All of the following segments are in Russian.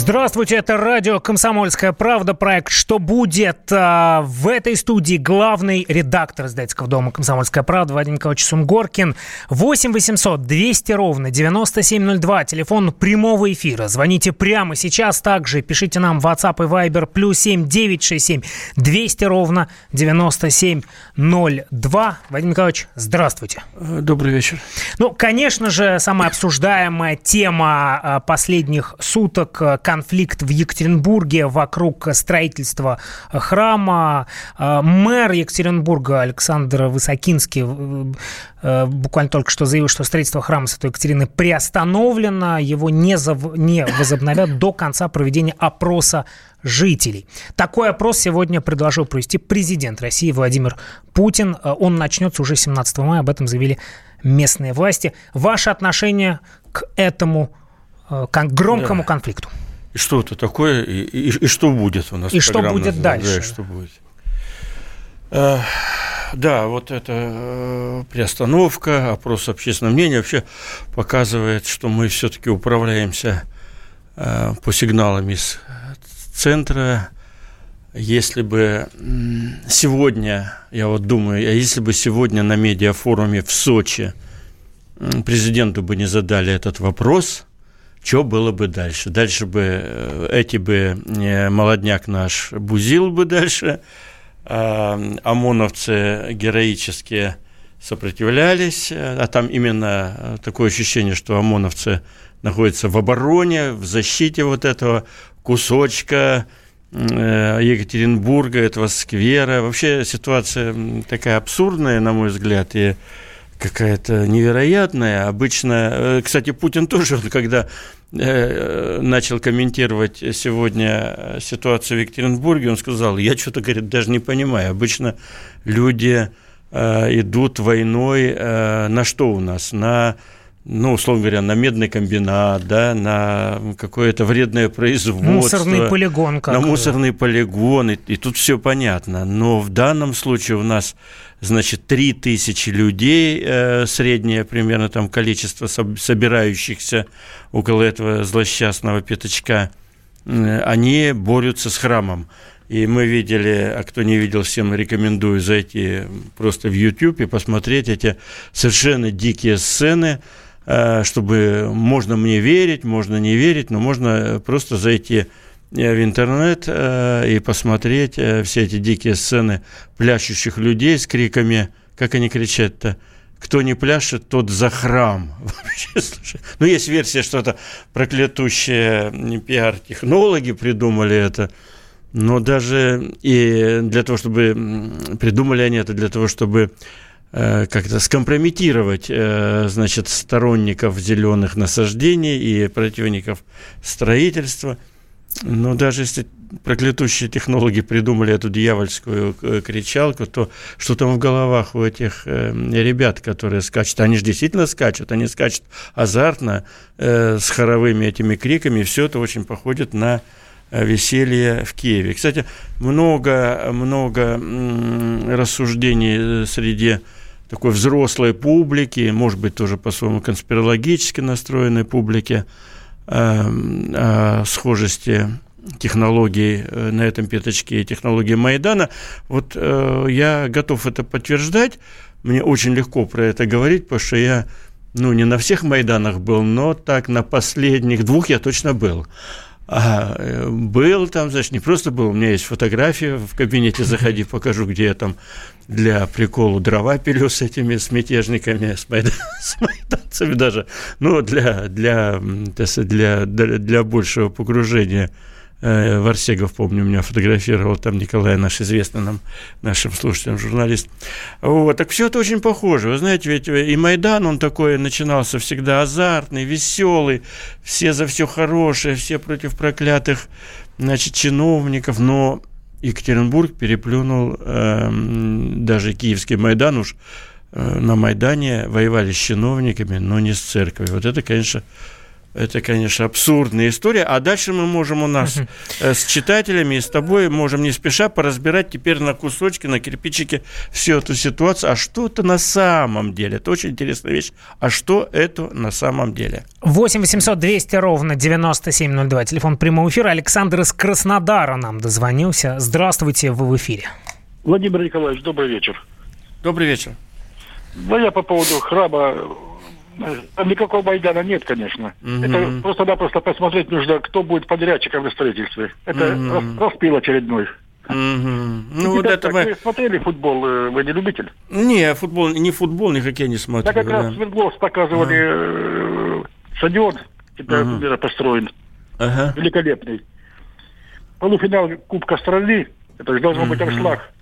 Здравствуйте, это радио «Комсомольская правда», проект «Что будет?». А, в этой студии главный редактор издательского дома «Комсомольская правда» Вадим Николаевич Сунгоркин. 8 800 200 ровно 9702, телефон прямого эфира. Звоните прямо сейчас, также пишите нам в WhatsApp и Viber плюс 7 967 200 ровно 9702. Вадим Николаевич, здравствуйте. Добрый вечер. Ну, конечно же, самая обсуждаемая тема а, последних суток – конфликт в Екатеринбурге вокруг строительства храма. А, мэр Екатеринбурга Александр Высокинский э, э, буквально только что заявил, что строительство храма Святой Екатерины приостановлено, его не, зав... не возобновят до конца проведения опроса жителей. Такой опрос сегодня предложил провести президент России Владимир Путин. Э, он начнется уже 17 мая, об этом заявили местные власти. Ваше отношение к этому к громкому да. конфликту? И что это такое, и, и, и что будет у нас? И что будет дальше? Да, что будет. Э, да, вот эта э, приостановка, опрос общественного мнения вообще показывает, что мы все-таки управляемся э, по сигналам из центра. Если бы сегодня, я вот думаю, а если бы сегодня на медиафоруме в Сочи президенту бы не задали этот вопрос – что было бы дальше? Дальше бы э, эти бы э, молодняк наш бузил бы дальше, а ОМОНовцы героически сопротивлялись, а там именно такое ощущение, что ОМОНовцы находятся в обороне, в защите вот этого кусочка э, Екатеринбурга, этого сквера. Вообще ситуация такая абсурдная, на мой взгляд, и какая-то невероятная. Обычно, э, кстати, Путин тоже, когда э, начал комментировать сегодня ситуацию в Екатеринбурге, он сказал, я что-то, говорит, даже не понимаю. Обычно люди э, идут войной на что у нас? На ну, условно говоря, на медный комбинат, да, на какое-то вредное производство. Мусорный полигон. Как... На мусорный полигон, и, и тут все понятно. Но в данном случае у нас, значит, 3000 людей, э, среднее примерно там количество собирающихся около этого злосчастного пятачка, э, они борются с храмом. И мы видели, а кто не видел, всем рекомендую зайти просто в YouTube и посмотреть эти совершенно дикие сцены, чтобы можно мне верить, можно не верить, но можно просто зайти э, в интернет э, и посмотреть все эти дикие сцены пляшущих людей с криками, как они кричат-то, кто не пляшет, тот за храм. Вообще, слушай. Ну, есть версия, что это проклятущие пиар-технологи придумали это. Но даже и для того, чтобы придумали они это, для того, чтобы Э, как-то скомпрометировать, э, значит, сторонников зеленых насаждений и противников строительства. Но даже если проклятущие технологи придумали эту дьявольскую э, кричалку, то что там в головах у этих ребят, которые скачут? Они же действительно скачут, они скачут азартно, с хоровыми этими криками, все это очень походит на веселье в Киеве. Кстати, много, много рассуждений среди такой взрослой публики, может быть, тоже по-своему конспирологически настроенной публике, э, э, схожести технологий э, на этом пятачке и технологии Майдана. Вот э, я готов это подтверждать. Мне очень легко про это говорить, потому что я ну, не на всех Майданах был, но так на последних двух я точно был. А, был там, значит, не просто был, у меня есть фотография в кабинете, заходи, покажу, где я там для приколу дрова пилю с этими с мятежниками, с, майдан, с майданцами даже, ну, для, для, для, для, большего погружения Варсегов, помню, меня фотографировал там Николай, наш известный нам, нашим слушателям журналист. Вот, так все это очень похоже. Вы знаете, ведь и Майдан, он такой начинался всегда азартный, веселый, все за все хорошее, все против проклятых, значит, чиновников, но Екатеринбург переплюнул э, даже киевский Майдан уж э, на Майдане воевали с чиновниками, но не с церковью. Вот это, конечно, Это, конечно, абсурдная история. А дальше мы можем у нас uh с читателями и с тобой можем не спеша поразбирать теперь на кусочки, на кирпичики всю эту ситуацию. А что это на самом деле? Это очень интересная вещь. А что это на самом деле? 8 800 200 ровно 9702. Телефон прямого эфира. Александр из Краснодара нам дозвонился. Здравствуйте, вы в эфире. Владимир Николаевич, добрый вечер. Добрый вечер. Ну, я по поводу храба там никакого Майдана нет, конечно. Угу. Это просто-напросто посмотреть нужно, кто будет подрядчиком в строительстве. Это угу. распил очередной. Угу. Ну, вот это мы... Вы смотрели футбол, э, вы не любитель? Не, футбол, не футбол, ни хоккей не смотрю. Да как да. раз Свердловск показывали ага. стадион, чемпионат ага. построен. Ага. Великолепный. Полуфинал Кубка страны, это же должен угу. быть обшлаг.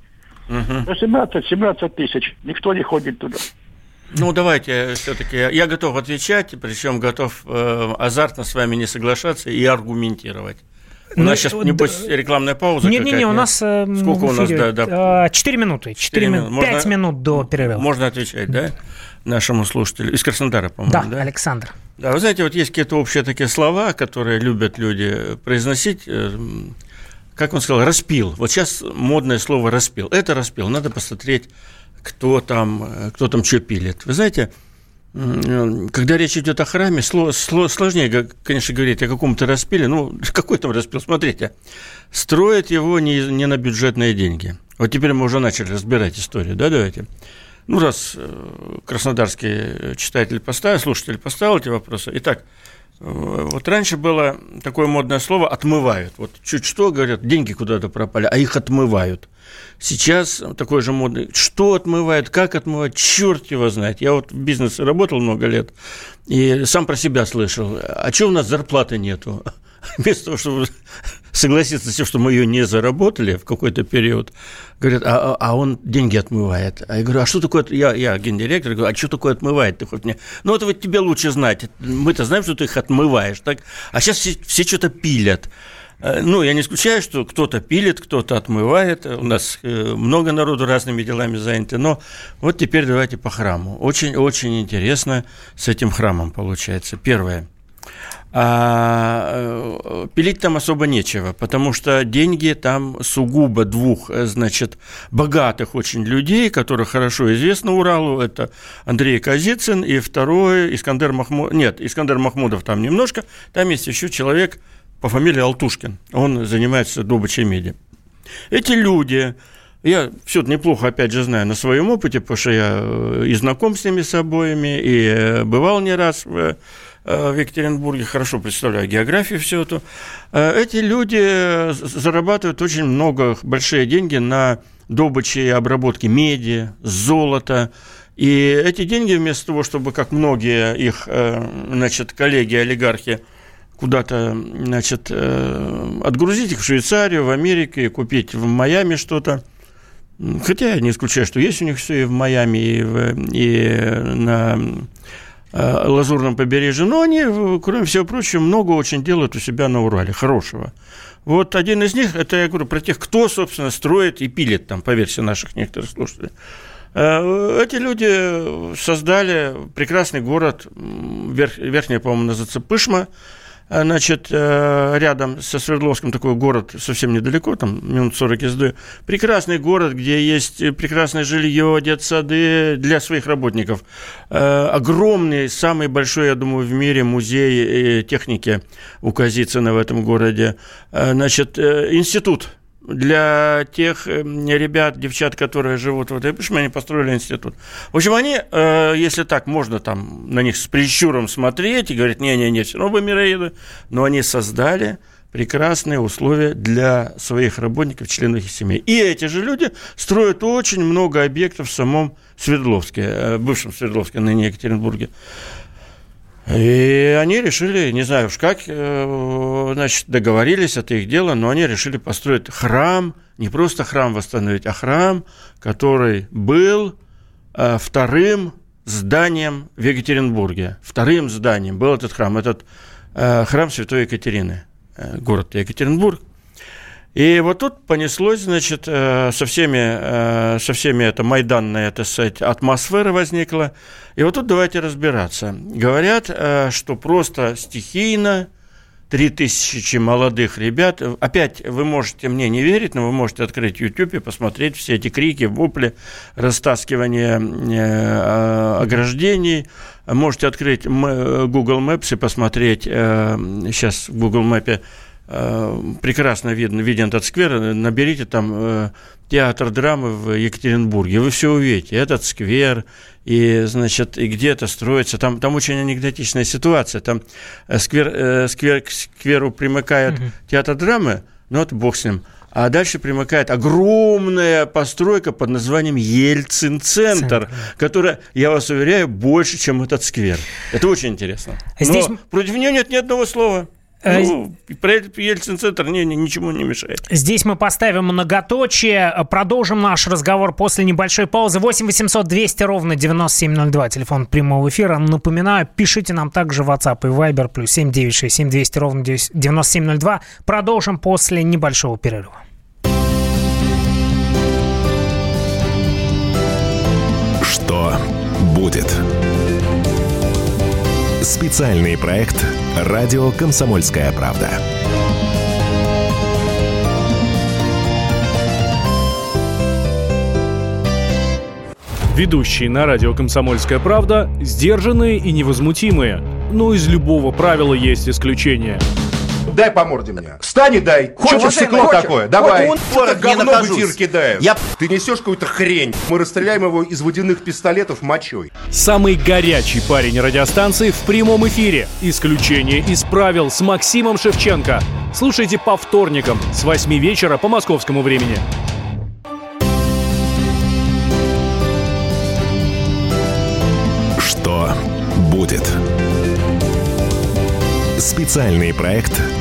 Угу. 18-17 тысяч. Никто не ходит туда. Ну, давайте все-таки. Я готов отвечать, причем готов э, азартно с вами не соглашаться и аргументировать. У ну, нас сейчас, небось, рекламная пауза Не-не-не, у нас... Э, Сколько у нас? Да, да. 4 минуты. 4, 4 минуты. 5 можно, минут до перерыва. Можно отвечать, да? Нашему слушателю. Из Краснодара, по-моему, да? Да, Александр. Да, вы знаете, вот есть какие-то общие такие слова, которые любят люди произносить. Э, как он сказал, распил. Вот сейчас модное слово распил. Это распил. Надо посмотреть кто там, э, кто там что пилит. Вы знаете, когда речь идет о храме, сложнее, конечно, говорить о каком-то распиле. Ну, какой там распил? Смотрите, строят его не, не на бюджетные деньги. Вот теперь мы уже начали разбирать историю, да, давайте. Ну, раз э, краснодарский читатель поставил, слушатель поставил эти вопросы. Итак, вот раньше было такое модное слово «отмывают». Вот чуть что, говорят, деньги куда-то пропали, а их отмывают. Сейчас такое же модное. Что отмывают, как отмывают, черт его знает. Я вот в бизнесе работал много лет и сам про себя слышал. А что у нас зарплаты нету? вместо того, чтобы согласиться с тем, что мы ее не заработали в какой-то период, говорят, а, а, а он деньги отмывает. А я говорю, а что такое, я, я гендиректор, говорю, а что такое отмывает? Ты хоть мне, ну, это вот тебе лучше знать. Мы-то знаем, что ты их отмываешь, так? А сейчас все, все что-то пилят. Э, ну, я не исключаю, что кто-то пилит, кто-то отмывает. У нас э, много народу разными делами заняты. Но вот теперь давайте по храму. Очень-очень интересно с этим храмом получается. Первое – а э, пилить там особо нечего, потому что деньги там сугубо двух, э, значит, богатых очень людей, которых хорошо известно Уралу, это Андрей Казицын и второй Искандер Махмудов, нет, Искандер Махмудов там немножко, там есть еще человек по фамилии Алтушкин, он занимается добычей меди. Эти люди, я все это неплохо, опять же, знаю на своем опыте, потому что я э, и знаком с ними с обоими, и бывал не раз в в Екатеринбурге, хорошо представляю географию всю эту, э, эти люди зарабатывают очень много, большие деньги на добыче и обработке меди, золота, и эти деньги вместо того, чтобы, как многие их, э, значит, коллеги, олигархи, куда-то, значит, отгрузить их в Швейцарию, в Америку и купить в Майами что-то, Хотя я не исключаю, что есть у них все и в Майами, и, в, и на Э, Лазурном побережье, но они, кроме всего прочего, много очень делают у себя на Урале, хорошего. Вот один из них, это я говорю про тех, кто, собственно, строит и пилит там, по версии наших некоторых слушателей. Э, эти люди создали прекрасный город, верх, верхняя, по-моему, называется Пышма, Э, значит, э, рядом со Свердловском такой город совсем недалеко, там минут 40 езды. Прекрасный город, где есть прекрасное жилье, детсады для своих работников. Э, огромный, самый большой, я думаю, в мире музей техники у Казицына в этом городе. Значит, институт для тех ребят, девчат, которые живут в этой Пышме, они построили институт. В общем, они, если так, можно там на них с прищуром смотреть и говорить, не-не-не, все равно бы мироеды, но они создали прекрасные условия для своих работников, членов их семей. И эти же люди строят очень много объектов в самом Свердловске, бывшем Свердловске, ныне Екатеринбурге. И они решили, не знаю уж как, э, значит, договорились, это их дело, но они решили построить храм, не просто храм восстановить, а храм, который был э, вторым зданием в Екатеринбурге. Вторым зданием был этот храм, этот э, храм Святой Екатерины, город Екатеринбург. И вот тут понеслось, значит, э, со всеми, э, со всеми это майданная, это сказать, атмосфера возникла. И вот тут давайте разбираться. Говорят, э, что просто стихийно три тысячи молодых ребят. Опять, вы можете мне не верить, но вы можете открыть YouTube и посмотреть все эти крики, вопли, растаскивание ограждений. Можете открыть Google Maps и посмотреть, сейчас в Google Maps прекрасно видно, виден этот сквер, наберите там э, театр драмы в Екатеринбурге, вы все увидите, этот сквер, и, значит, и где это строится, там, там очень анекдотичная ситуация, там э, сквер, сквер, к скверу примыкает угу. театр драмы, ну, вот бог с ним, а дальше примыкает огромная постройка под названием Ельцин-центр, которая, я вас уверяю, больше, чем этот сквер. Это очень интересно. Но Здесь... против нее нет ни одного слова. Э, ну, Ельцин-центр не, ничему не мешает. Здесь мы поставим многоточие. Продолжим наш разговор после небольшой паузы. 8 800 200 ровно 9702. Телефон прямого эфира. Напоминаю, пишите нам также в WhatsApp и Viber. Плюс 7 967 200 ровно 9702. Продолжим после небольшого перерыва. Что будет? Специальный проект «Радио Комсомольская правда». Ведущие на радио «Комсомольская правда» сдержанные и невозмутимые. Но из любого правила есть исключение – дай по морде мне. Встань и дай. Хочешь стекло хочешь? такое? Давай. Он, Что говно в эфир кидаешь? Я... Ты несешь какую-то хрень. Мы расстреляем его из водяных пистолетов мочой. Самый горячий парень радиостанции в прямом эфире. Исключение из правил с Максимом Шевченко. Слушайте по вторникам с 8 вечера по московскому времени. Что будет? Специальный проект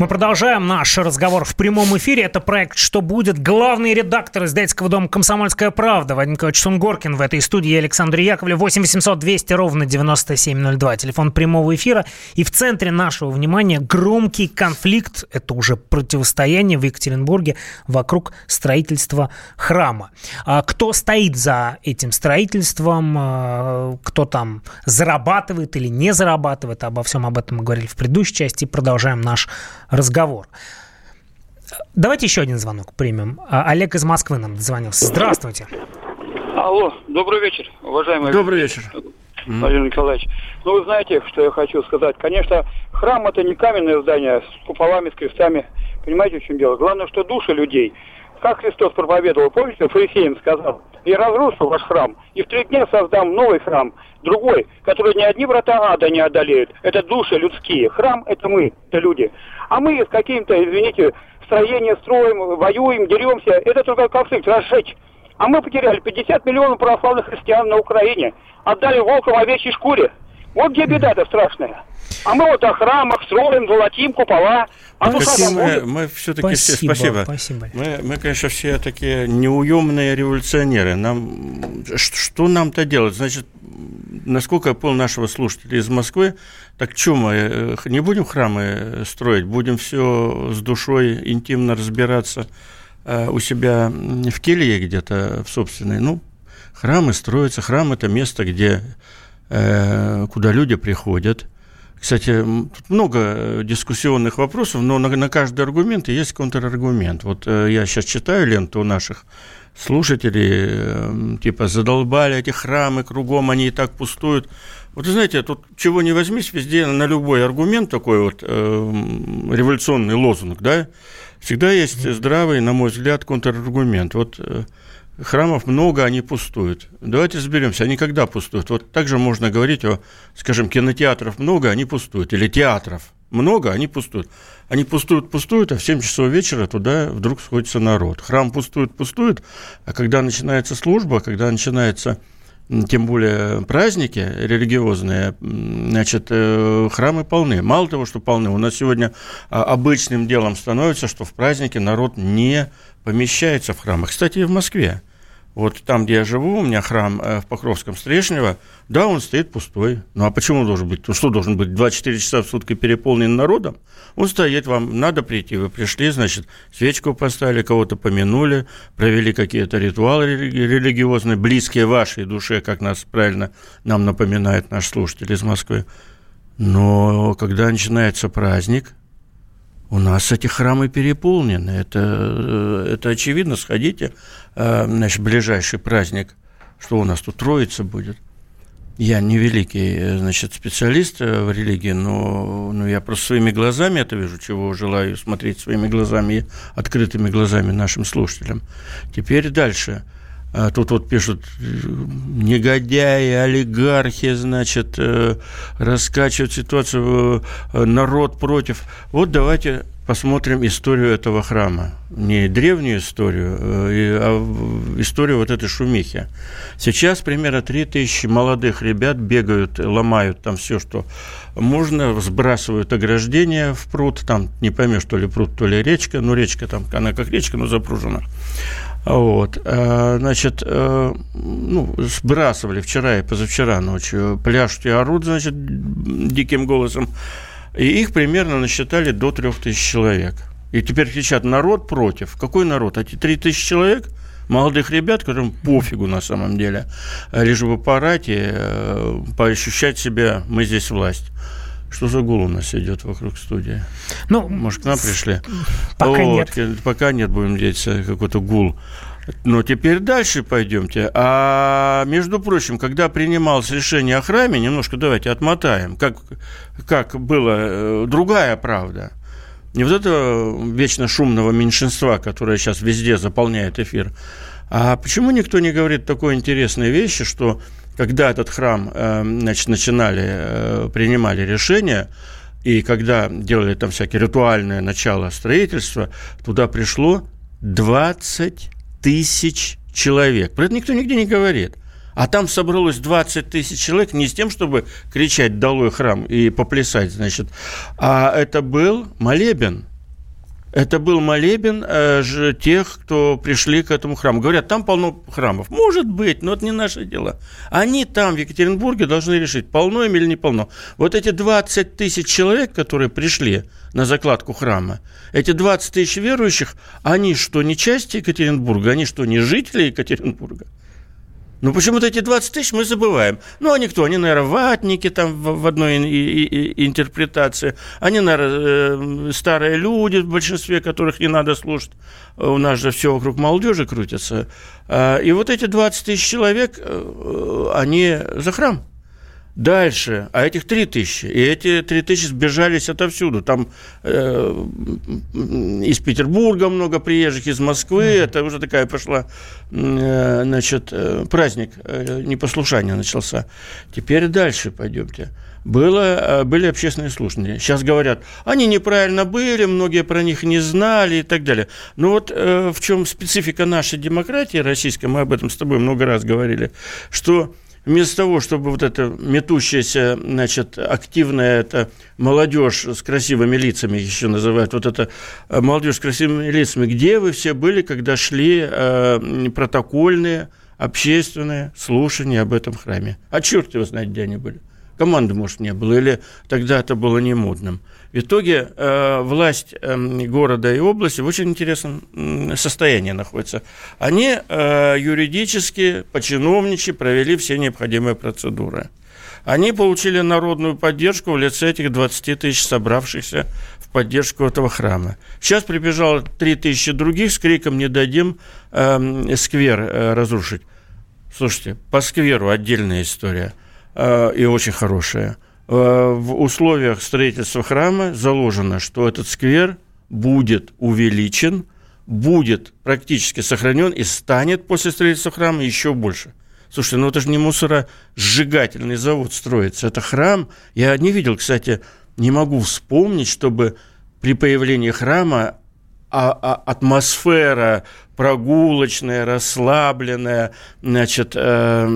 Мы продолжаем наш разговор в прямом эфире. Это проект «Что будет?». Главный редактор издательского дома «Комсомольская правда» Вадим Николаевич Сунгоркин в этой студии. Александр Яковлев. 8 800 200 ровно 9702. Телефон прямого эфира. И в центре нашего внимания громкий конфликт. Это уже противостояние в Екатеринбурге вокруг строительства храма. А кто стоит за этим строительством? А, кто там зарабатывает или не зарабатывает? Обо всем об этом мы говорили в предыдущей части. Продолжаем наш разговор. Давайте еще один звонок примем. А, Олег из Москвы нам дозвонился. Здравствуйте. Алло, добрый вечер, уважаемый. Добрый вечер. Владимир Николаевич. Ну, вы знаете, что я хочу сказать. Конечно, храм это не каменное здание с куполами, с крестами. Понимаете, в чем дело? Главное, что души людей. Как Христос проповедовал, помните, фарисеям сказал, «Я разрушу ваш храм, и в три дня создам новый храм, другой, который ни одни врата ада не одолеют. Это души людские. Храм – это мы, это люди. А мы с каким-то, извините, строение строим, воюем, деремся. Это только конфликт, разжечь. А мы потеряли 50 миллионов православных христиан на Украине. Отдали волкам овечьей шкуре. Вот где беда-то страшная. А мы вот о храмах строим, золотим купола. А спасибо. Мы, мы все-таки спасибо, все, спасибо. спасибо. Мы, мы, конечно, все такие неуемные революционеры. Нам, что нам-то делать? Значит, насколько я понял нашего слушателя из Москвы, так что мы э, не будем храмы строить, будем все с душой интимно разбираться э, у себя в келье где-то в собственной. Ну, храмы строятся, храм – это место, где, э, куда люди приходят. Кстати, много дискуссионных вопросов, но на, на каждый аргумент есть контраргумент. Вот я сейчас читаю ленту наших слушатели, эм, типа, задолбали эти храмы кругом, они и так пустуют. Вот знаете, тут чего не возьмись, везде на любой аргумент такой вот э, революционный лозунг, да, всегда есть здравый, на мой взгляд, контраргумент. Вот э, храмов много, они пустуют. Давайте разберемся, они когда пустуют? Вот также можно говорить о, скажем, кинотеатров много, они пустуют, или театров много, они пустуют. Они пустуют, пустуют, а в 7 часов вечера туда вдруг сходится народ. Храм пустует, пустует, а когда начинается служба, когда начинается тем более праздники религиозные, значит, э, храмы полны. Мало того, что полны, у нас сегодня а, обычным делом становится, что в праздники народ не помещается в храмах. Кстати, и в Москве. Вот там, где я живу, у меня храм э, в Покровском Стрешнево, да, он стоит пустой. Ну а почему он должен быть? Ну что должен быть 24 часа в сутки переполнен народом? Он стоит, вам надо прийти. Вы пришли, значит, свечку поставили, кого-то помянули, провели какие-то ритуалы религиозные, близкие вашей душе, как нас правильно нам напоминает наш слушатель из Москвы. Но когда начинается праздник, у нас эти храмы переполнены. Это, э, это очевидно. Сходите, э, значит, ближайший праздник, что у нас тут Троица будет. Я не великий, э, значит, специалист в религии, но, но я просто своими глазами это вижу, чего желаю смотреть своими глазами, открытыми глазами нашим слушателям. Теперь дальше – а тут вот пишут, негодяи, олигархи, значит, э, раскачивают ситуацию, э, народ против. Вот давайте посмотрим историю этого храма. Не древнюю историю, э, а историю вот этой шумихи. Сейчас примерно 3000 молодых ребят бегают, ломают там все, что можно, сбрасывают ограждения в пруд, там не поймешь, то ли пруд, то ли речка, ну речка там, она как речка, но запружена. Вот, э, значит, э, ну, сбрасывали вчера и позавчера ночью, пляшут и орут, значит, диким голосом, и их примерно насчитали до трех тысяч человек. И теперь кричат, народ против. Какой народ? Эти три тысячи человек? Молодых ребят, которым пофигу на самом деле, лишь порать и э, поощущать себя, мы здесь власть. Что за гул у нас идет вокруг студии? Ну, Может, к нам пришли? Пока вот, нет. Пока нет, будем надеяться, какой-то гул. Но теперь дальше пойдемте. А между прочим, когда принималось решение о храме, немножко давайте отмотаем, как, как было э, другая правда. Не вот это вечно шумного меньшинства, которое сейчас везде заполняет эфир. А почему никто не говорит такой интересной вещи, что когда этот храм э, значит, начинали, э, принимали решения, и когда делали там всякие ритуальное начало строительства, туда пришло 20 тысяч человек. Про это никто нигде не говорит. А там собралось 20 тысяч человек не с тем, чтобы кричать «Долой храм» и поплясать, значит, а это был молебен – это был молебен э, тех, кто пришли к этому храму. Говорят, там полно храмов. Может быть, но это не наше дело. Они там, в Екатеринбурге, должны решить, полно им или не полно. Вот эти 20 тысяч человек, которые пришли на закладку храма, эти 20 тысяч верующих, они что, не часть Екатеринбурга? Они что, не жители Екатеринбурга? Ну, почему-то эти 20 тысяч мы забываем. Ну, они кто? Они, наверное, ватники там в, одной интерпретации. Они, наверное, э, старые люди, в большинстве которых не надо слушать. У нас же все вокруг молодежи крутится. А, и вот эти 20 тысяч человек, э, они за храм. Дальше, а этих три тысячи, и эти три тысячи сбежались отовсюду. Там э, из Петербурга много приезжих, из Москвы, mm-hmm. это уже такая пошла, э, значит, э, праздник э, непослушания начался. Теперь дальше пойдемте. Было, э, были общественные слушания. Сейчас говорят, они неправильно были, многие про них не знали и так далее. Но вот э, в чем специфика нашей демократии российской, мы об этом с тобой много раз говорили, что вместо того, чтобы вот эта метущаяся, значит, активная эта молодежь с красивыми лицами, еще называют, вот эта э, молодежь с красивыми лицами, где вы все были, когда шли э, протокольные, общественные слушания об этом храме? А черт его знает, где они были. Команды, может, не было, или тогда это было не модным. В итоге э, власть э, города и области в очень интересном состоянии находится. Они э, юридически, по-чиновничьи провели все необходимые процедуры. Они получили народную поддержку в лице этих 20 тысяч собравшихся в поддержку этого храма. Сейчас прибежало 3 тысячи других с криком «Не дадим э, сквер э, разрушить». Слушайте, по скверу отдельная история э, и очень хорошая – в условиях строительства храма заложено, что этот сквер будет увеличен, будет практически сохранен и станет после строительства храма еще больше. Слушайте, ну это же не мусоросжигательный завод строится, это храм. Я не видел, кстати, не могу вспомнить, чтобы при появлении храма а, а, атмосфера прогулочная, расслабленная, значит, э,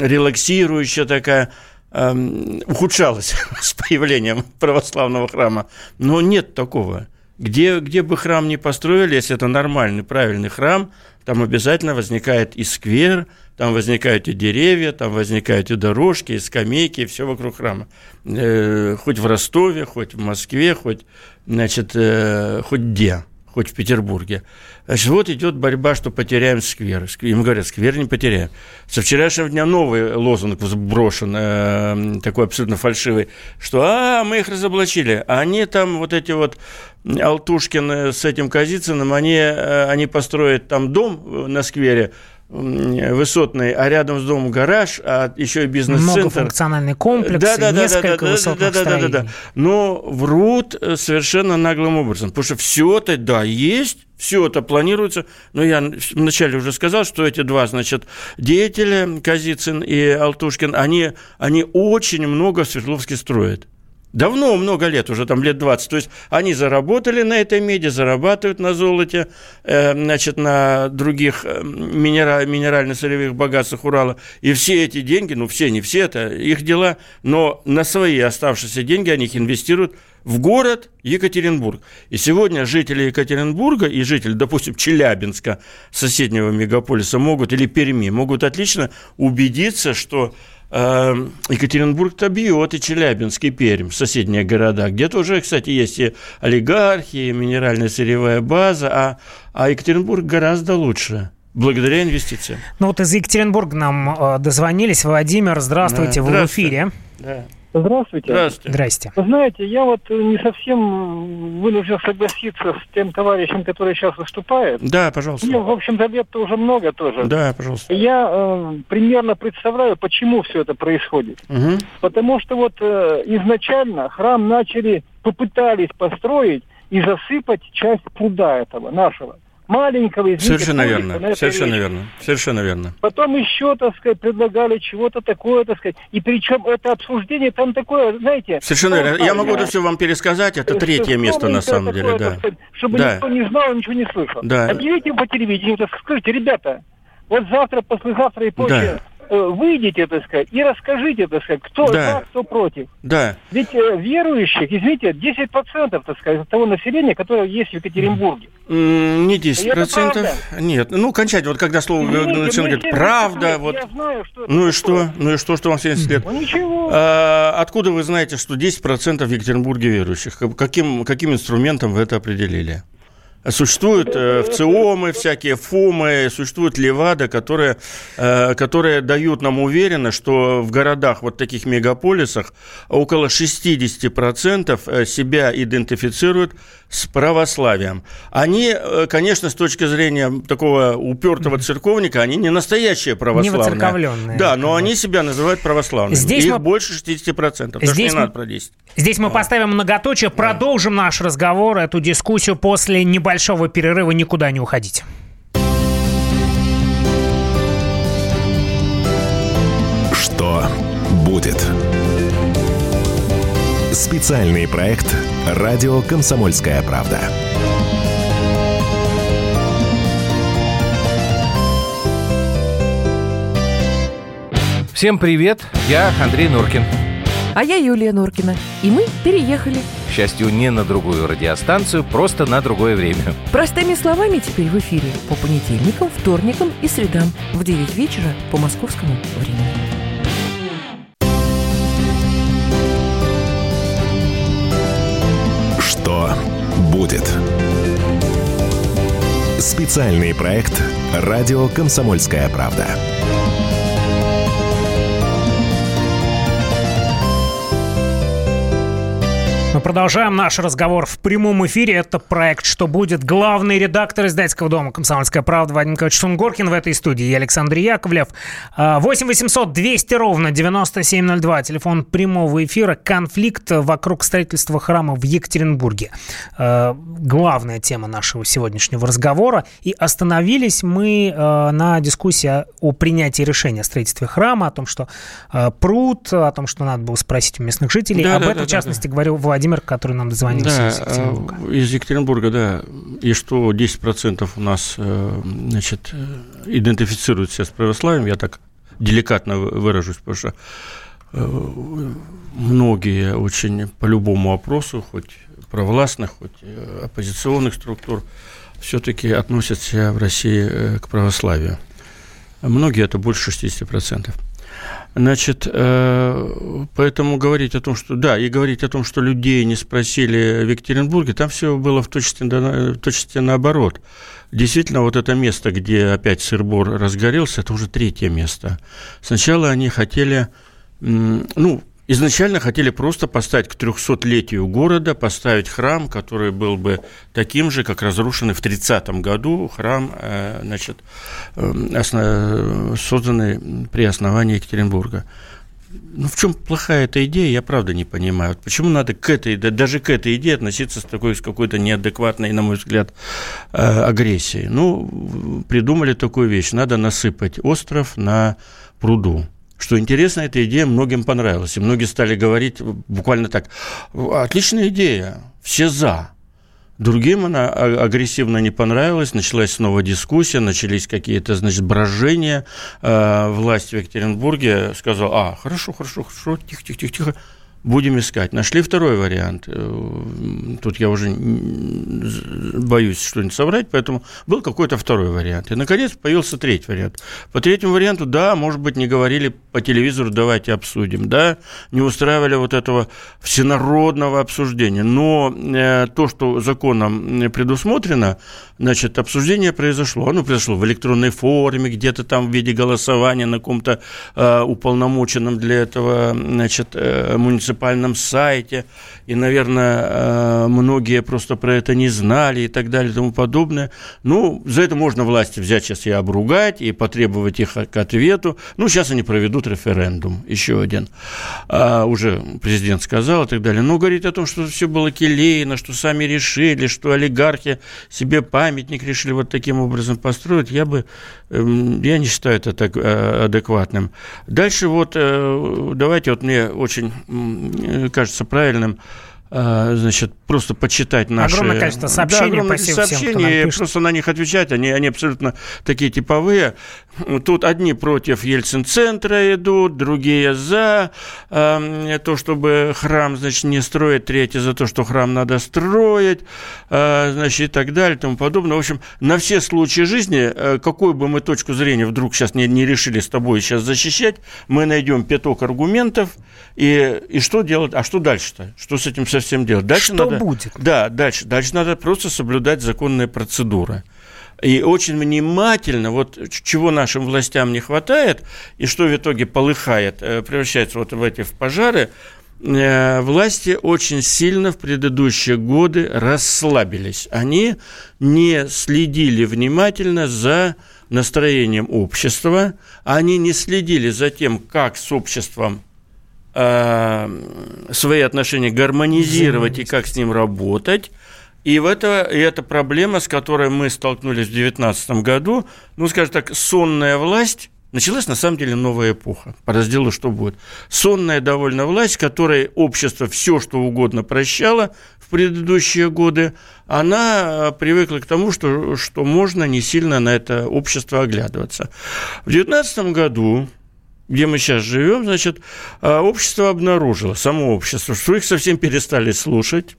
релаксирующая такая – Эм, ухудшалось с появлением православного храма. Но нет такого. Где, где бы храм ни построили, если это нормальный, правильный храм, там обязательно возникает и сквер, там возникают и деревья, там возникают и дорожки, и скамейки, и все вокруг храма. Э, хоть в Ростове, хоть в Москве, хоть, значит, э, хоть где хоть в Петербурге. Значит, вот идет борьба, что потеряем сквер. Им говорят, сквер не потеряем. Со вчерашнего дня новый лозунг брошен, э, такой абсолютно фальшивый, что «а, мы их разоблачили». А они там, вот эти вот Алтушкин с этим Казицыным, они, э, они построят там дом на сквере, высотный, а рядом с домом гараж, а еще и бизнес-центр. Многофункциональный комплекс, да, да, несколько да, да, высотных да, да, да, да, да. Но врут э, совершенно наглым образом, потому что все это, да, есть, все это планируется, но я вначале уже сказал, что эти два, значит, деятеля, Казицын и Алтушкин, они, они очень много в Свердловске строят. Давно, много лет, уже там лет 20. То есть они заработали на этой меди, зарабатывают на золоте, э, значит, на других э, минера, минерально-солевых богатствах Урала. И все эти деньги, ну все, не все, это их дела, но на свои оставшиеся деньги они их инвестируют в город Екатеринбург. И сегодня жители Екатеринбурга и жители, допустим, Челябинска, соседнего мегаполиса, могут, или Перми, могут отлично убедиться, что Эм, Екатеринбург-то бьет, и Челябинск, и Пермь, соседние города, где тоже, кстати, есть и олигархи, и минеральная сырьевая база, а, а Екатеринбург гораздо лучше. Благодаря инвестициям. Ну вот из Екатеринбурга нам э, дозвонились. Владимир, здравствуйте, да, вы в эфире. Да. Здравствуйте. Здравствуйте. Здрасте. Вы знаете, я вот не совсем вынужден согласиться с тем товарищем, который сейчас выступает. Да, пожалуйста. Мне, в общем-то, лет-то уже много тоже. Да, пожалуйста. Я э, примерно представляю, почему все это происходит. Угу. Потому что вот э, изначально храм начали, попытались построить и засыпать часть пруда этого, нашего маленького, извините, Совершенно верно, совершенно верно, совершенно верно. Потом еще, так сказать, предлагали чего-то такое, так сказать, и причем это обсуждение там такое, знаете... Совершенно верно, я могу это все вам пересказать, это третье место на самом такое, деле, да. Сказать, чтобы да. никто не знал, ничего не слышал. Да. Объявите по телевидению, так скажите, ребята, вот завтра, послезавтра и прочее... Да Э, выйдите, так сказать, и расскажите, так сказать, кто да. за, кто против. Да. Ведь э, верующих, извините, 10%, так сказать, от того населения, которое есть в Екатеринбурге. Не 10%. Нет. Ну, кончать, вот когда слово начинает говорить правда, вот. Я знаю, что ну и что? Ну и что, что вам 70 лет? Ну ничего. А, откуда вы знаете, что 10% в Екатеринбурге верующих? Каким, каким инструментом вы это определили? Существуют э, ВЦИОМы, всякие ФОМы, существуют Левада, которые, э, которые дают нам уверенность, что в городах, вот таких мегаполисах, около 60% э, себя идентифицируют с православием. Они, э, конечно, с точки зрения такого упертого церковника, они не настоящие православные. Не Да, но они себя называют православными. Здесь Их мы... больше 60%. Здесь не мы... надо про 10. Здесь мы поставим многоточие, продолжим наш разговор, эту дискуссию после небольшого небольшого перерыва никуда не уходить. Что будет? Специальный проект «Радио Комсомольская правда». Всем привет, я Андрей Нуркин. А я Юлия Нуркина. И мы переехали. К счастью, не на другую радиостанцию, просто на другое время. Простыми словами теперь в эфире по понедельникам, вторникам и средам в 9 вечера по московскому времени. Будет? Специальный проект «Радио Комсомольская правда». Продолжаем наш разговор в прямом эфире. Это проект «Что будет?». Главный редактор издательского дома «Комсомольская правда» Вадим Николаевич Сунгоркин в этой студии. Я Александр Яковлев. 8 800 200 ровно 9702. Телефон прямого эфира. Конфликт вокруг строительства храма в Екатеринбурге. А, главная тема нашего сегодняшнего разговора. И остановились мы а, на дискуссии о принятии решения о строительстве храма, о том, что а, пруд, о том, что надо было спросить у местных жителей. Да, Об да, этом, да, в частности, да. говорил Владимир Владимир, который нам дозвонился да, из Екатеринбурга. Э, из Екатеринбурга, да. И что 10% у нас, э, значит, э, идентифицируют себя с православием, я так деликатно выражусь, потому что многие очень по любому вопросу, хоть провластных, хоть оппозиционных структур, все-таки относятся в России к православию. Многие это больше 60%. Значит, э, поэтому говорить о том, что... Да, и говорить о том, что людей не спросили в Екатеринбурге, там все было в точности, в точности наоборот. Действительно, вот это место, где опять сырбор разгорелся, это уже третье место. Сначала они хотели... Ну, Изначально хотели просто поставить к 300-летию города, поставить храм, который был бы таким же, как разрушенный в 30 году храм, э, значит, э, созданный при основании Екатеринбурга. Ну, в чем плохая эта идея, я правда не понимаю. Почему надо к этой, даже к этой идее относиться с такой, с какой-то неадекватной, на мой взгляд, э, агрессией? Ну, придумали такую вещь. Надо насыпать остров на пруду. Что интересно, эта идея многим понравилась. И многие стали говорить буквально так, отличная идея, все за. Другим она агрессивно не понравилась, началась снова дискуссия, начались какие-то, значит, брожения. Э, власть в Екатеринбурге сказала, а, хорошо, хорошо, хорошо, тихо, тихо, тихо, тихо, Будем искать. Нашли второй вариант. Э, тут я уже боюсь что-нибудь соврать, поэтому был какой-то второй вариант. И, наконец, появился третий вариант. По третьему варианту, да, может быть, не говорили по телевизору, давайте обсудим, да, не устраивали вот этого всенародного обсуждения. Но э, то, что законом предусмотрено, значит, обсуждение произошло. Оно произошло в электронной форме, где-то там в виде голосования на каком-то э, уполномоченном для этого, значит, э, муниципальном муниципальном сайте, и, наверное, э, многие просто про это не знали и так далее и тому подобное. Ну, за это можно власти взять сейчас и обругать, и потребовать их к ответу. Ну, сейчас они проведут референдум, еще один. А, уже президент сказал и так далее. Но говорить о том, что все было келейно, что сами решили, что олигархи себе памятник решили вот таким образом построить, я бы, эм, я не считаю это так э, адекватным. Дальше вот, э, давайте, вот мне очень кажется правильным а, значит, просто почитать наши... Огромное количество сообщений. Да, огромное количество сообщений, просто на них отвечать, они, они абсолютно такие типовые. Тут одни против Ельцин-центра идут, другие за э, то, чтобы храм, значит, не строить, третьи за то, что храм надо строить, э, значит, и так далее, и тому подобное. В общем, на все случаи жизни, э, какую бы мы точку зрения вдруг сейчас не, не решили с тобой сейчас защищать, мы найдем пяток аргументов, и, и что делать, а что дальше-то? Что с этим совсем делать? Дальше что надо, будет? Да, дальше, дальше надо просто соблюдать законные процедуры. И очень внимательно, вот чего нашим властям не хватает, и что в итоге полыхает, э, превращается вот в эти в пожары, э, власти очень сильно в предыдущие годы расслабились. Они не следили внимательно за настроением общества, они не следили за тем, как с обществом Э, свои отношения гармонизировать и как с ним работать. И, в это, и это проблема, с которой мы столкнулись в 2019 году. Ну, скажем так, сонная власть Началась на самом деле новая эпоха по разделу «Что будет?». Сонная довольно власть, которой общество все, что угодно прощало в предыдущие годы, она привыкла к тому, что, что можно не сильно на это общество оглядываться. В 2019 году где мы сейчас живем, значит, а, общество обнаружило, само общество, что их совсем перестали слушать,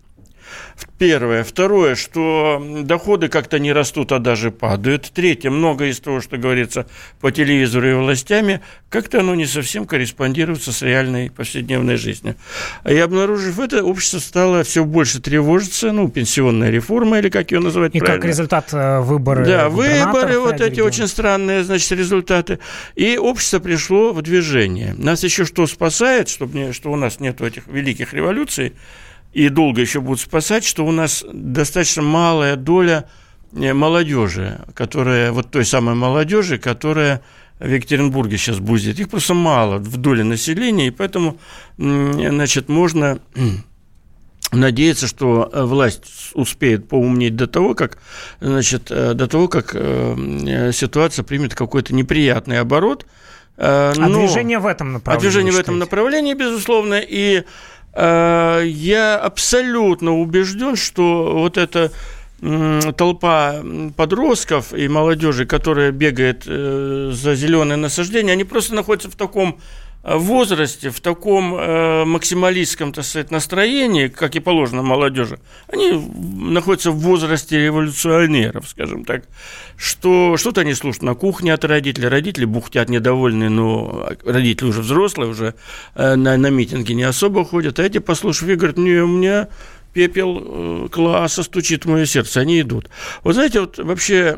Первое. Второе, что доходы как-то не растут, а даже падают. Третье, много из того, что говорится по телевизору и властями, как-то оно не совсем корреспондируется с реальной повседневной жизнью. И обнаружив это, общество стало все больше тревожиться, ну, пенсионная реформа, или как ее называть И правильно. как результат э, выборы Да, выборы, вот эти очень странные, значит, результаты. И общество пришло в движение. Нас еще что спасает, чтобы не, что у нас нет этих великих революций, и долго еще будут спасать, что у нас достаточно малая доля э, молодежи, которая, вот той самой молодежи, которая в Екатеринбурге сейчас будет. Их просто мало в доле населения, и поэтому, значит, можно надеяться, что э, власть успеет поумнеть до того, как, значит, э, до того, как ситуация примет какой-то неприятный оборот. А движение в этом направлении? А движение в этом направлении, безусловно, и я абсолютно убежден, что вот эта толпа подростков и молодежи, которая бегает э, за зеленые насаждения, они просто находятся в таком возрасте, в таком э, максималистском, так сказать, настроении, как и положено молодежи, они находятся в возрасте революционеров, скажем так, что что-то они слушают на кухне от родителей, родители бухтят недовольны, но родители уже взрослые, уже э, на, на митинги не особо ходят, а эти, послушав, и говорят, не, у меня пепел э, класса стучит в мое сердце, они идут. Вот знаете, вот вообще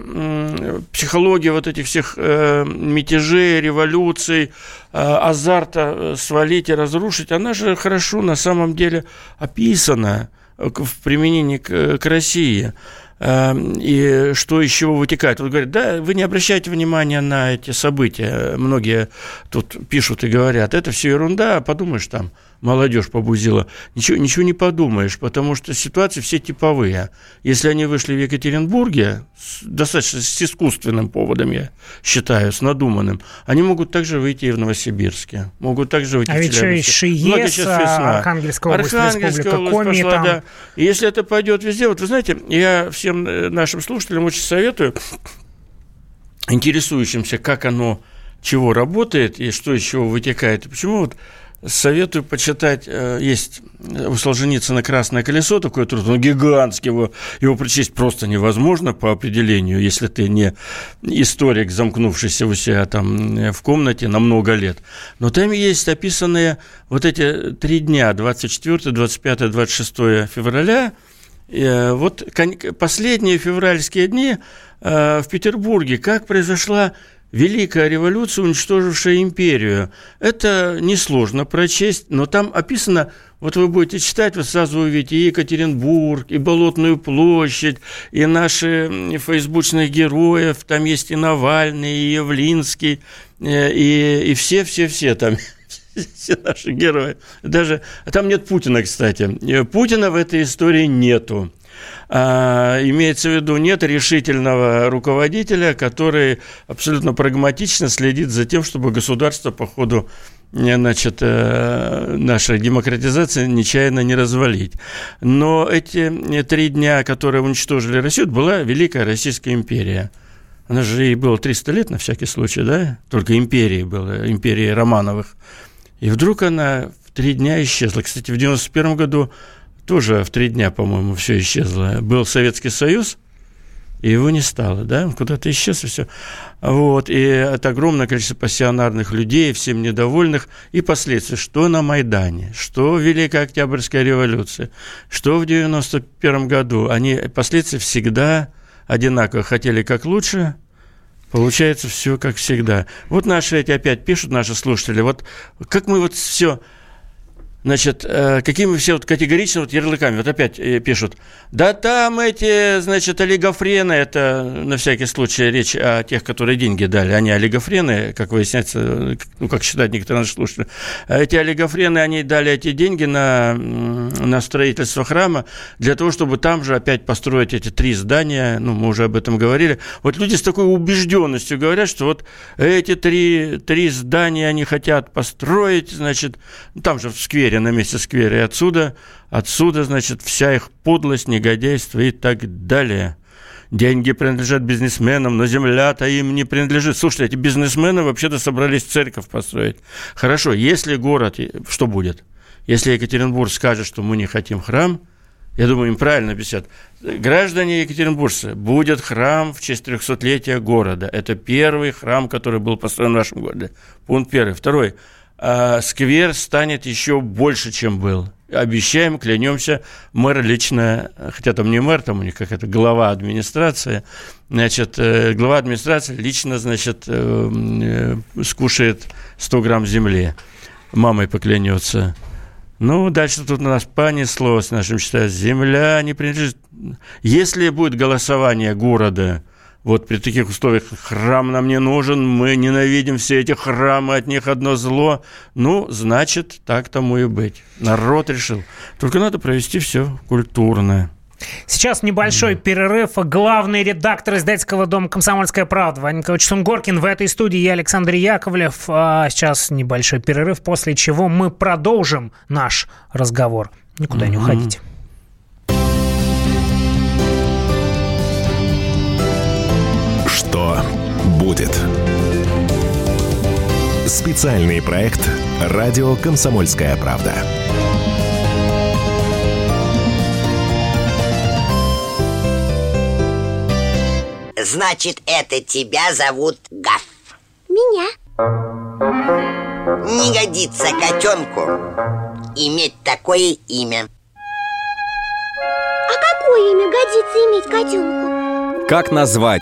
психология вот этих всех э, мятежей, революций, э, азарта свалить и разрушить, она же хорошо на самом деле описана в применении к, России. Эм, и что из чего вытекает. Вот говорят, да, вы не обращайте внимания на эти события. Многие тут пишут и говорят, это все ерунда, подумаешь там, молодежь побузила. Ничего, ничего не подумаешь, потому что ситуации все типовые. Если они вышли в Екатеринбурге, с, достаточно с искусственным поводом, я считаю, с надуманным, они могут также выйти и в Новосибирске, могут также выйти а в ведь еще и ШИЕС, Архангельская область, Архангельская область Коми, пошла, там... да. И если это пойдет везде, вот вы знаете, я всем э, нашим слушателям очень советую, интересующимся, как оно, чего работает и что из чего вытекает, почему вот Советую почитать, э, есть у Солженицына «Красное колесо», такой труд, он гигантский, его, его прочесть просто невозможно по определению, если ты не историк, замкнувшийся у себя там э, в комнате на много лет. Но там есть описанные вот эти три дня, 24, 25, 26 февраля, э, вот последние февральские дни в Петербурге, как произошла Великая революция, уничтожившая империю. Это несложно прочесть, но там описано, вот вы будете читать, вы сразу увидите и Екатеринбург, и Болотную площадь, и наши фейсбучных героев, там есть и Навальный, и Явлинский, э, и, и все-все-все там все наши герои. Даже там нет Путина, кстати. Э, Путина в этой истории нету. А, имеется в виду, нет решительного руководителя, который абсолютно прагматично следит за тем, чтобы государство по ходу э, значит, э, наша демократизация нечаянно не развалить. Но эти э, три дня, которые уничтожили Россию, была Великая Российская империя. Она же и было 300 лет, на всякий случай, да? Только империи была, империи Романовых. И вдруг она в три дня исчезла. Кстати, в 91 году тоже в три дня, по-моему, все исчезло. Был Советский Союз, и его не стало, да, куда-то исчез, и все. Вот, и это огромное количество пассионарных людей, всем недовольных, и последствия, что на Майдане, что в Великой Октябрьской революции, что в 91 году, они, последствия всегда одинаково, хотели как лучше, получается все как всегда. Вот наши эти опять пишут, наши слушатели, вот как мы вот все значит, э, какими все вот категорично вот ярлыками, вот опять э, пишут, да там эти, значит, олигофрены, это на всякий случай речь о тех, которые деньги дали, они олигофрены, как выясняется, ну, как считают некоторые наши слушатели, эти олигофрены, они дали эти деньги на, на строительство храма для того, чтобы там же опять построить эти три здания, ну, мы уже об этом говорили. Вот люди с такой убежденностью говорят, что вот эти три, три здания они хотят построить, значит, там же в сквере сквере, на месте сквера. И отсюда, отсюда, значит, вся их подлость, негодяйство и так далее. Деньги принадлежат бизнесменам, но земля-то им не принадлежит. Слушайте, эти бизнесмены вообще-то собрались церковь построить. Хорошо, если город, что будет? Если Екатеринбург скажет, что мы не хотим храм, я думаю, им правильно объяснят. Граждане Екатеринбуржцы, будет храм в честь 300-летия города. Это первый храм, который был построен в нашем городе. Пункт первый. Второй. А сквер станет еще больше, чем был. Обещаем, клянемся, мэр лично, хотя там не мэр, там у них какая-то глава администрации, значит, э, глава администрации лично, значит, э, э, скушает 100 грамм земли, мамой поклянется. Ну, дальше тут у нас понеслось, нашим считать, земля не принадлежит. Если будет голосование города – вот при таких условиях храм нам не нужен, мы ненавидим все эти храмы, от них одно зло. Ну, значит, так тому и быть. Народ решил. Только надо провести все культурно. Сейчас небольшой да. перерыв. Главный редактор издательского дома «Комсомольская правда» Ваня Николаевич Сунгоркин. В этой студии я Александр Яковлев. А сейчас небольшой перерыв, после чего мы продолжим наш разговор. Никуда mm-hmm. не уходите. Что будет? Специальный проект «Радио Комсомольская правда». Значит, это тебя зовут Гав. Меня. Не годится котенку иметь такое имя. А какое имя годится иметь котенку? Как назвать?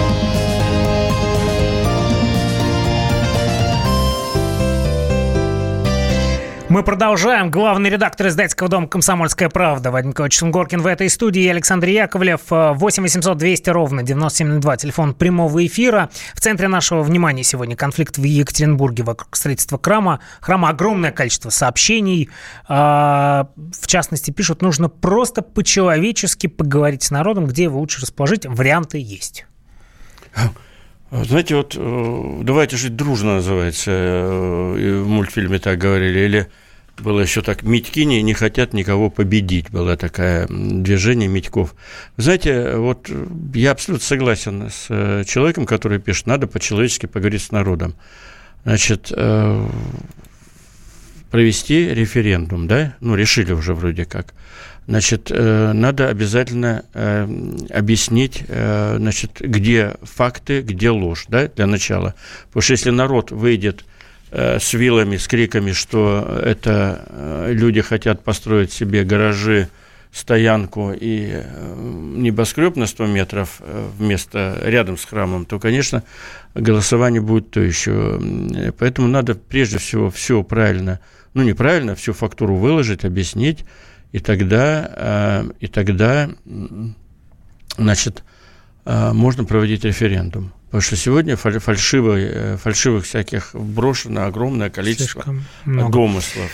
Мы продолжаем. Главный редактор издательского дома «Комсомольская правда» Вадим Николаевич Сунгоркин в этой студии. Александр Яковлев. 8 800 200 ровно 9702. Телефон прямого эфира. В центре нашего внимания сегодня конфликт в Екатеринбурге вокруг строительства храма. Храма огромное количество сообщений. А, в частности, пишут, нужно просто по-человечески поговорить с народом, где его лучше расположить. Варианты есть. Знаете, вот э, «Давайте жить дружно» называется, э, в мультфильме так говорили, или было еще так, Митькини не хотят никого победить, было такое движение Митьков. Знаете, вот я абсолютно согласен с э, человеком, который пишет, надо по-человечески поговорить с народом. Значит, провести референдум, да, ну, решили уже вроде как – значит, э, надо обязательно э, объяснить, э, значит, где факты, где ложь, да, для начала. Потому что если народ выйдет с вилами, с криками, что это люди хотят построить себе гаражи, стоянку и небоскреб на 100 метров вместо рядом с храмом, то, конечно, голосование будет то еще. Поэтому надо прежде всего все правильно, ну, неправильно, всю фактуру выложить, объяснить, и тогда, э, и тогда значит, э, можно проводить референдум. Потому что сегодня фальшивых, э, фальшивых всяких брошено огромное количество домыслов.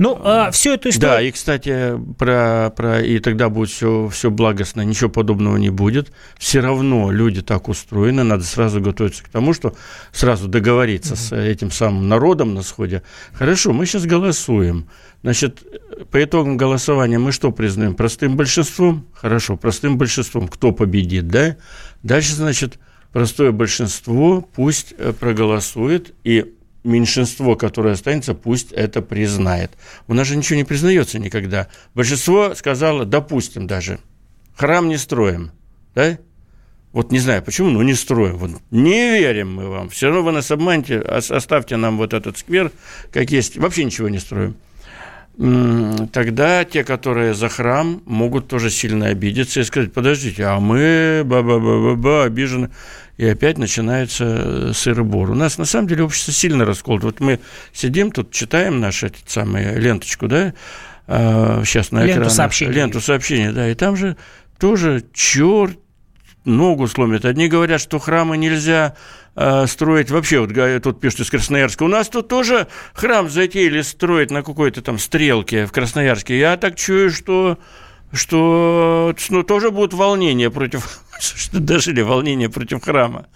Ну, а, всю эту историю... Да, и, кстати, про, про... и тогда будет все, все благостно, ничего подобного не будет. Все равно люди так устроены, надо сразу готовиться к тому, что сразу договориться mm-hmm. с этим самым народом на сходе. Хорошо, мы сейчас голосуем. Значит, по итогам голосования мы что признаем? Простым большинством? Хорошо, простым большинством. Кто победит, да? Дальше, значит, простое большинство пусть э, проголосует, и меньшинство, которое останется, пусть это признает. У нас же ничего не признается никогда. Большинство сказало, допустим даже, храм не строим, да? Вот не знаю почему, но не строим. Вот не верим мы вам. Все равно вы нас обманете, оставьте нам вот этот сквер, как есть. Вообще ничего не строим тогда те, которые за храм, могут тоже сильно обидеться и сказать, подождите, а мы ба-ба-ба-ба-ба обижены. И опять начинается э, сыр-бор. У нас, на самом деле, общество сильно расколото. Вот мы сидим тут, читаем нашу эту самую ленточку, да, сейчас на экране. Ленту сообщений. Ленту сообщений, да, и там же тоже черт ногу сломит. Одни говорят, что храмы нельзя э, строить. Вообще, вот тут пишут из Красноярска, у нас тут тоже храм затеяли строить на какой-то там стрелке в Красноярске. Я так чую, что что ну, тоже будут волнения против, что дожили волнения против храма.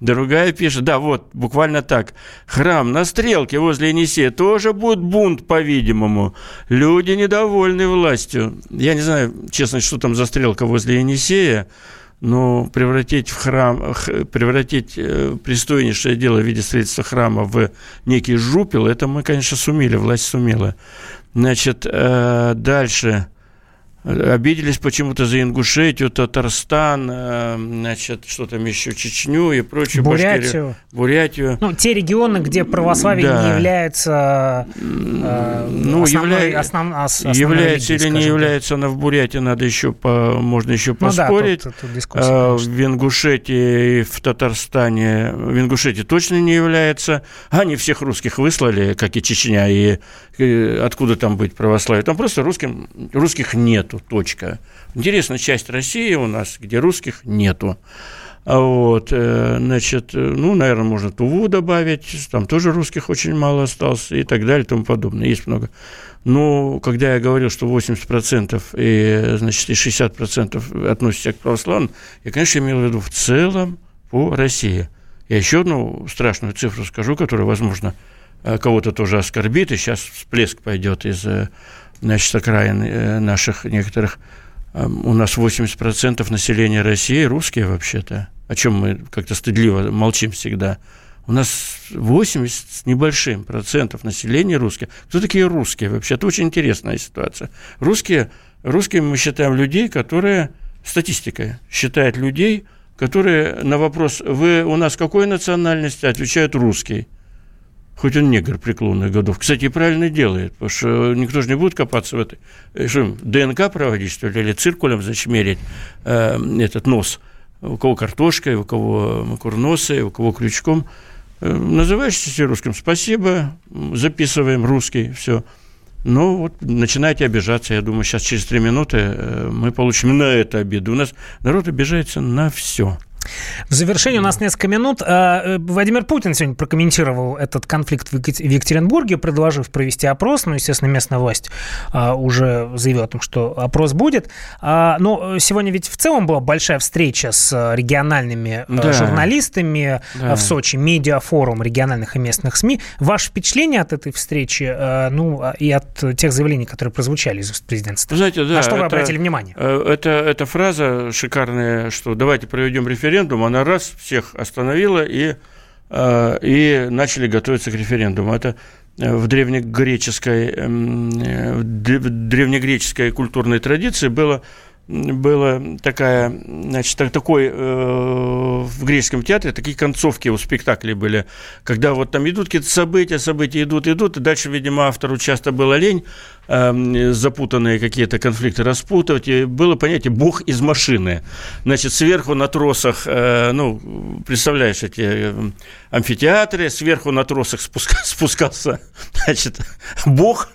Другая пишет, да, вот, буквально так. Храм на стрелке возле Енисея тоже будет бунт, по-видимому. Люди недовольны властью. Я не знаю, честно, что там за стрелка возле Енисея, но превратить в храм, превратить э, пристойнейшее дело в виде строительства храма в некий жупел, это мы, конечно, сумели, власть сумела. Значит, э, дальше обиделись почему-то за Ингушетию, Татарстан, э, значит, что там еще, Чечню и прочую Бурятию. Башкирию, Бурятию. Ну, те регионы, где православие да. не является э, ну, основной, явля... основ... основной является религией, или не является она в Бурятии, надо еще по... можно еще поспорить. Ну, да, тут, тут а, в Ингушетии и в Татарстане, в Ингушетии точно не является. Они всех русских выслали, как и Чечня, и, и откуда там быть православие? Там просто русским, русских нету нету, точка. Интересная часть России у нас, где русских нету. А вот, э, значит, э, ну, наверное, можно Туву добавить, там тоже русских очень мало осталось и так далее и тому подобное. Есть много. Но когда я говорил, что 80% и, значит, и 60% относятся к православным, я, конечно, имел в виду в целом по России. Я еще одну страшную цифру скажу, которая, возможно, э, кого-то тоже оскорбит, и сейчас всплеск пойдет из, значит, окраин наших некоторых. У нас 80% населения России русские вообще-то о чем мы как-то стыдливо молчим всегда. У нас 80 с небольшим процентов населения русские. Кто такие русские вообще? Это очень интересная ситуация. Русские, русские мы считаем людей, которые... Статистика считает людей, которые на вопрос «Вы у нас какой национальности?» отвечают «русский». Хоть он негр преклонных годов. Кстати, правильно делает, потому что никто же не будет копаться в этой... Что, ДНК проводить, что ли, или циркулем зачмерить э, этот нос – у кого картошкой, у кого курносой, у кого крючком. Э, называешь себя русским, спасибо, записываем русский, все. Ну, вот начинаете обижаться. Я думаю, сейчас через три минуты э, мы получим на это обиду. У нас народ обижается на все. В завершении у нас несколько минут. А, э, Владимир Путин сегодня прокомментировал этот конфликт в Екатеринбурге, предложив провести опрос. Ну, естественно, местная власть а, уже заявила о том, что опрос будет. А, но сегодня ведь в целом была большая встреча с региональными да. журналистами да. в Сочи, медиафорум региональных и местных СМИ. Ваше впечатление от этой встречи, ну, и от тех заявлений, которые прозвучали из президентства? Знаете, да. На что вы это, обратили внимание? Э, это, это фраза шикарная, что давайте проведем референдум референдум, она раз всех остановила и, э, и начали готовиться к референдуму. Это э, в древнегреческой, эм, э, в древнегреческой культурной традиции было была такая, значит, такой э, в греческом театре такие концовки у спектаклей были, когда вот там идут какие-то события, события идут, идут, и дальше, видимо, автору часто было лень э, запутанные какие-то конфликты распутывать, и было понятие «бог из машины». Значит, сверху на тросах, э, ну, представляешь, эти э, амфитеатры, сверху на тросах спуска, спускался, значит, бог,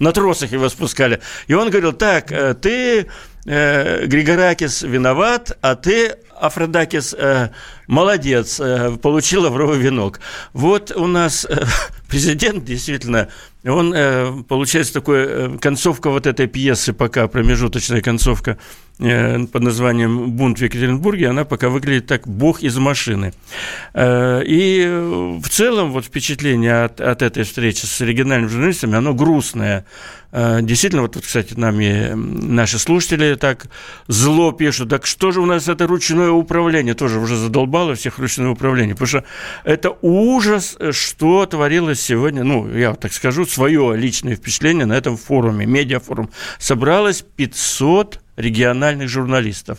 на тросах его спускали, и он говорил, так, э, ты э, Григоракис виноват, а ты, Афродакис, э, молодец, э, получил лавровый венок. Вот у нас президент действительно он, получается, такой, концовка вот этой пьесы пока, промежуточная концовка под названием «Бунт в Екатеринбурге», она пока выглядит так «Бог из машины». И в целом вот впечатление от, от этой встречи с региональными журналистами, оно грустное. Действительно, вот, кстати, нами наши слушатели так зло пишут, так что же у нас это ручное управление? Тоже уже задолбало всех ручное управление, потому что это ужас, что творилось сегодня, ну, я так скажу, свое личное впечатление на этом форуме, медиафорум. Собралось 500 региональных журналистов.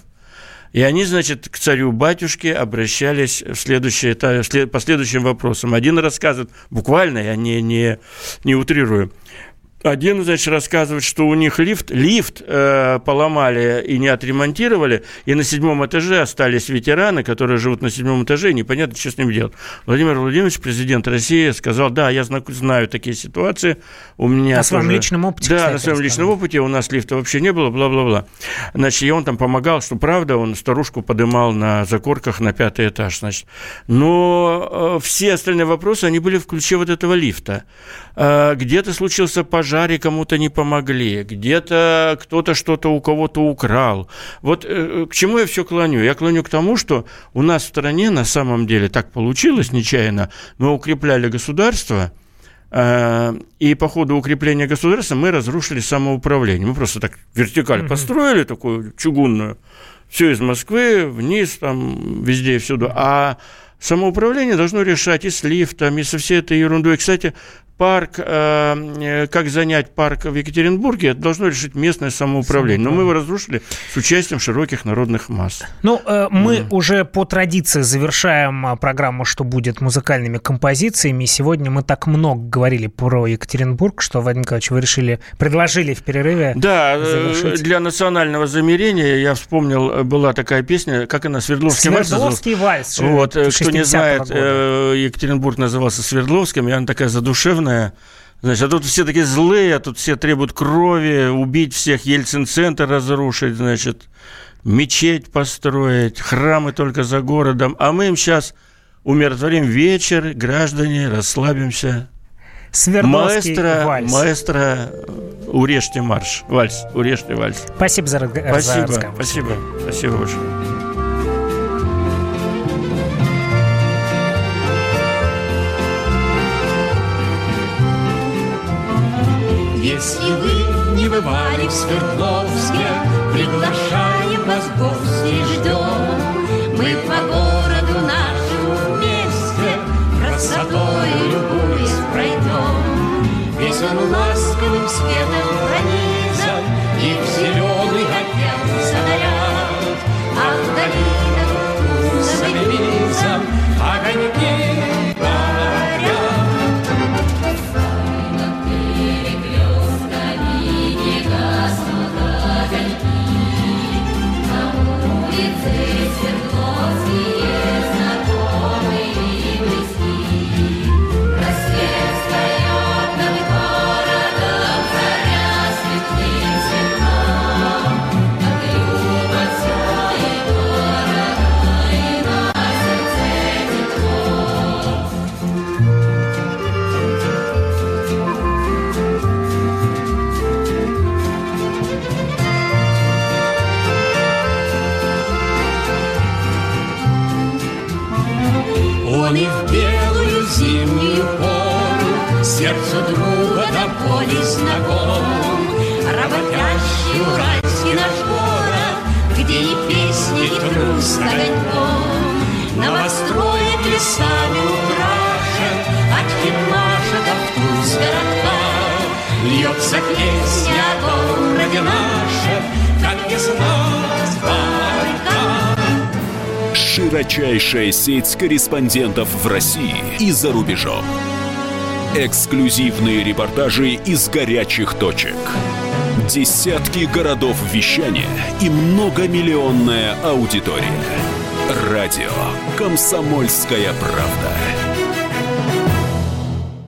И они, значит, к царю-батюшке обращались в следующее, по следующим вопросам. Один рассказывает, буквально, я не, не, не утрирую, один, значит, рассказывает, что у них лифт, лифт э, поломали и не отремонтировали, и на седьмом этаже остались ветераны, которые живут на седьмом этаже, и непонятно, что с ними делать. Владимир Владимирович, президент России, сказал, да, я знаю такие ситуации, у меня На своем личном опыте, Да, кстати, на своем личном опыте, у нас лифта вообще не было, бла-бла-бла. Значит, и он там помогал, что правда, он старушку подымал на закорках на пятый этаж, значит. Но э, все остальные вопросы, они были в ключе вот этого лифта. Э, где-то случился пожар, пожаре кому-то не помогли, где-то кто-то что-то у кого-то украл. Вот э, к чему я все клоню? Я клоню к тому, что у нас в стране на самом деле так получилось нечаянно, мы укрепляли государство, э, и по ходу укрепления государства мы разрушили самоуправление. Мы просто так вертикаль построили, такую чугунную, все из Москвы вниз, там, везде и всюду. А самоуправление должно решать и с лифтом, и со всей этой ерундой. Кстати, парк, э, э, как занять парк в Екатеринбурге, это должно решить местное самоуправление. Но мы его разрушили с участием широких народных масс. Ну, э, мы mm. уже по традиции завершаем программу «Что будет» музыкальными композициями. Сегодня мы так много говорили про Екатеринбург, что, Вадим Николаевич, вы решили, предложили в перерыве Да, завершить. для национального замерения я вспомнил, была такая песня, как она, Свердловский, Свердловский вальс. Вот, кто не знает, года. Екатеринбург назывался Свердловским, и она такая задушевная, темная. Значит, а тут все такие злые, а тут все требуют крови, убить всех, Ельцин-центр разрушить, значит. мечеть построить, храмы только за городом, а мы им сейчас умиротворим вечер, граждане, расслабимся. Свердловский маэстро, вальс. Маэстро, урежьте марш, вальс, урежьте вальс. Спасибо за, спасибо, за разговор. Спасибо, спасибо большое. Если вы не бывали в Свердловске, Приглашаем вас в гости, ждем. Мы по городу нашему вместе Красотой любуясь пройдем. Весь он ласковым светом пронизан, И в зеленый оделся наряд, А в сеть корреспондентов в России и за рубежом. Эксклюзивные репортажи из горячих точек. Десятки городов вещания и многомиллионная аудитория. Радио «Комсомольская правда».